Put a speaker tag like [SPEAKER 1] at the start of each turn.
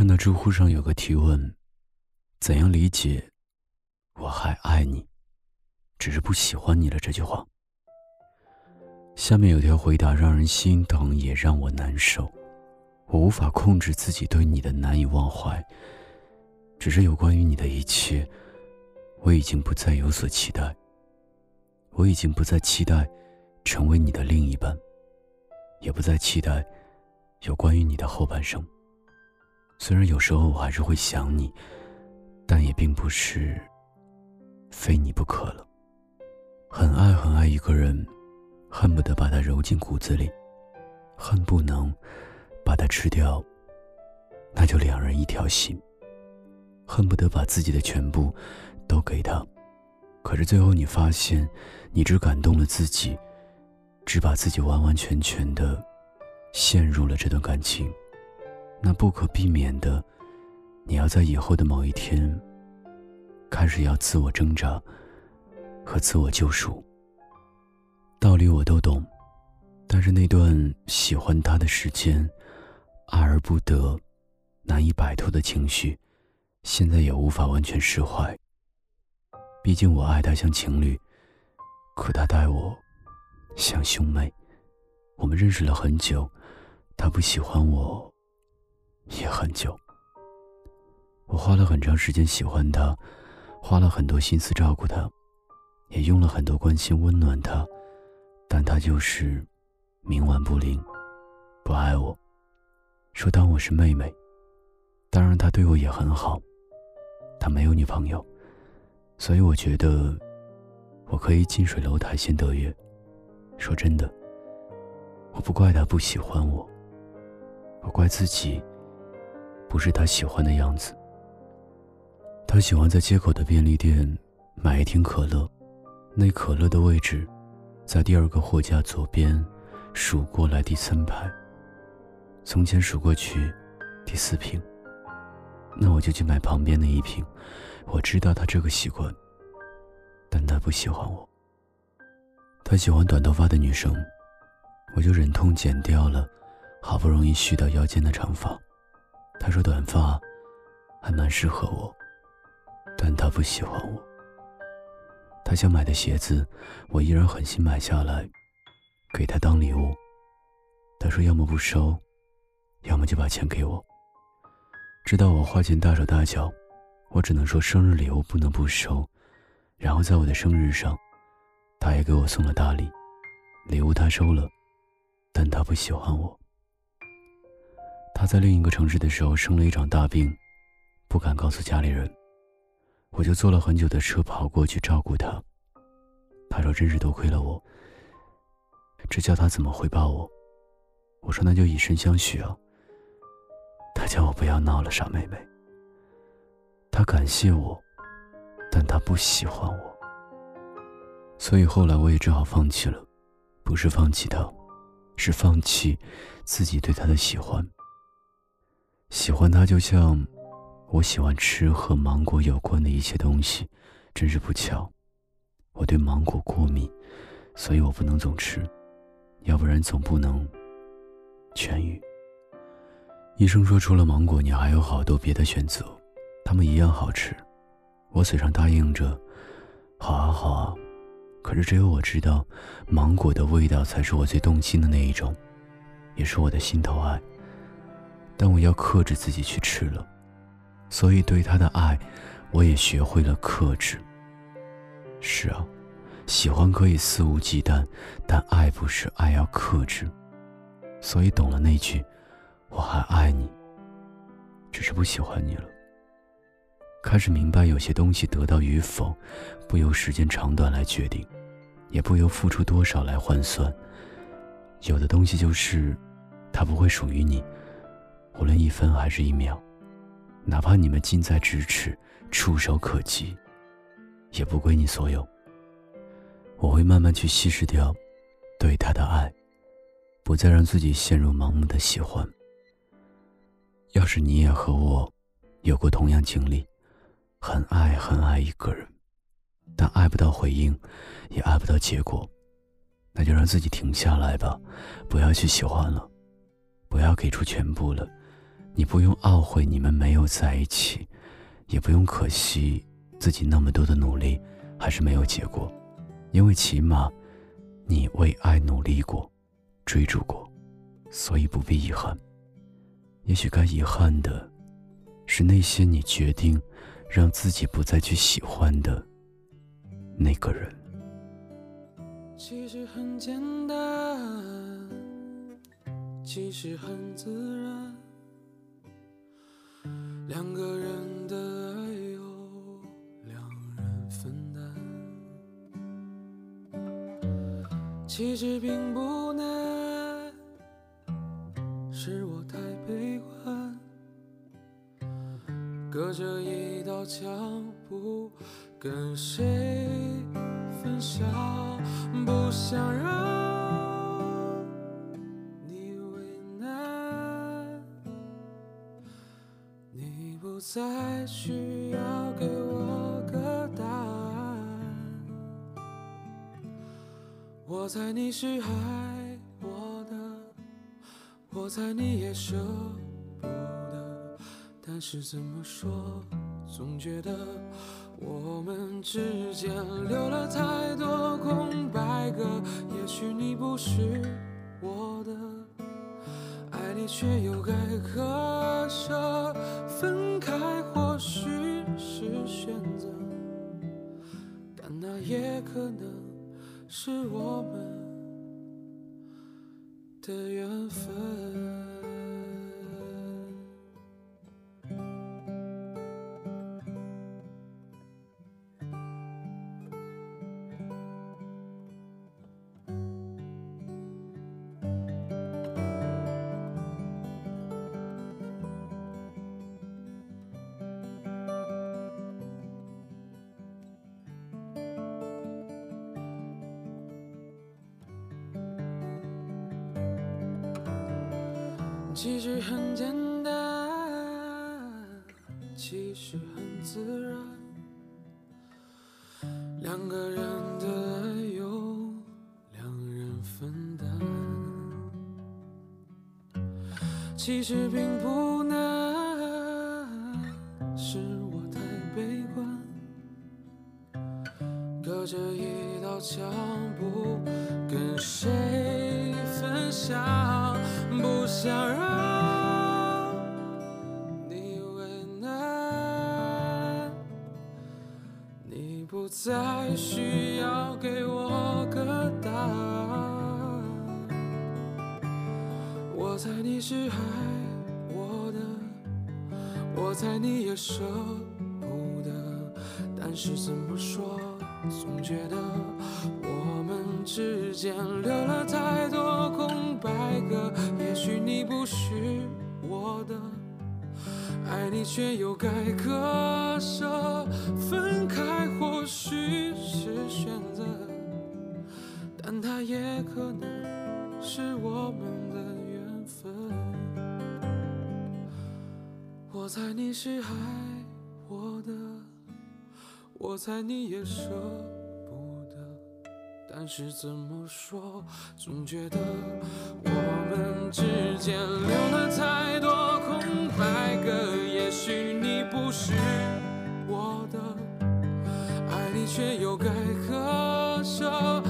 [SPEAKER 1] 看到知乎上有个提问：怎样理解“我还爱你，只是不喜欢你了”这句话？下面有条回答让人心疼，也让我难受。我无法控制自己对你的难以忘怀，只是有关于你的一切，我已经不再有所期待。我已经不再期待成为你的另一半，也不再期待有关于你的后半生。虽然有时候我还是会想你，但也并不是非你不可了。很爱很爱一个人，恨不得把他揉进骨子里，恨不能把他吃掉，那就两人一条心。恨不得把自己的全部都给他，可是最后你发现，你只感动了自己，只把自己完完全全的陷入了这段感情。那不可避免的，你要在以后的某一天，开始要自我挣扎和自我救赎。道理我都懂，但是那段喜欢他的时间，爱而不得，难以摆脱的情绪，现在也无法完全释怀。毕竟我爱他像情侣，可他待我像兄妹。我们认识了很久，他不喜欢我。很久，我花了很长时间喜欢他，花了很多心思照顾他，也用了很多关心温暖他，但他就是冥顽不灵，不爱我，说当我是妹妹。当然，他对我也很好，他没有女朋友，所以我觉得我可以近水楼台先得月。说真的，我不怪他不喜欢我，我怪自己。不是他喜欢的样子。他喜欢在街口的便利店买一听可乐，那可乐的位置在第二个货架左边，数过来第三排。从前数过去第四瓶，那我就去买旁边的一瓶。我知道他这个习惯，但他不喜欢我。他喜欢短头发的女生，我就忍痛剪掉了，好不容易蓄到腰间的长发。他说：“短发还蛮适合我，但他不喜欢我。他想买的鞋子，我依然狠心买下来，给他当礼物。他说要么不收，要么就把钱给我。知道我花钱大手大脚，我只能说生日礼物不能不收。然后在我的生日上，他也给我送了大礼，礼物他收了，但他不喜欢我。”他在另一个城市的时候生了一场大病，不敢告诉家里人，我就坐了很久的车跑过去照顾他。他说：“真是多亏了我。”这叫他怎么回报我？我说：“那就以身相许啊。”他叫我不要闹了，傻妹妹。他感谢我，但他不喜欢我，所以后来我也只好放弃了，不是放弃他，是放弃自己对他的喜欢。喜欢他，就像我喜欢吃和芒果有关的一切东西。真是不巧，我对芒果过敏，所以我不能总吃，要不然总不能痊愈。医生说，除了芒果，你还有好多别的选择，它们一样好吃。我嘴上答应着，好啊好啊，可是只有我知道，芒果的味道才是我最动心的那一种，也是我的心头爱。但我要克制自己去吃了，所以对他的爱，我也学会了克制。是啊，喜欢可以肆无忌惮，但爱不是，爱要克制。所以懂了那句“我还爱你”，只是不喜欢你了。开始明白，有些东西得到与否，不由时间长短来决定，也不由付出多少来换算。有的东西就是，它不会属于你。无论一分还是一秒，哪怕你们近在咫尺、触手可及，也不归你所有。我会慢慢去稀释掉对他的爱，不再让自己陷入盲目的喜欢。要是你也和我有过同样经历，很爱很爱一个人，但爱不到回应，也爱不到结果，那就让自己停下来吧，不要去喜欢了，不要给出全部了。你不用懊悔你们没有在一起，也不用可惜自己那么多的努力还是没有结果，因为起码你为爱努力过，追逐过，所以不必遗憾。也许该遗憾的，是那些你决定让自己不再去喜欢的那个人。
[SPEAKER 2] 其实很简单，其实很自然，两个人的爱由两人分担，其实并不难，是我太悲观，隔着一道墙不跟谁分享。不想让再需要给我个答案。我猜你是爱我的，我猜你也舍不得，但是怎么说，总觉得。我们之间留了太多空白格，也许你不是我的，爱你却又该割舍，开或许是选择，但那也可能是我们的缘分。其实很简单，其实很自然，两个人的爱由两人分担。其实并不难，是我太悲观，隔着一道墙不再需要给我个答案。我猜你是爱我的，我猜你也舍不得。但是怎么说，总觉得我们之间留了太多空白格。也许你不是我的。爱你却又该割舍，分开猜你是爱我的，我猜你也舍不得，但是怎么说，总觉得我们之间留了太多空白格。也许你不是我的，爱你却又该割舍，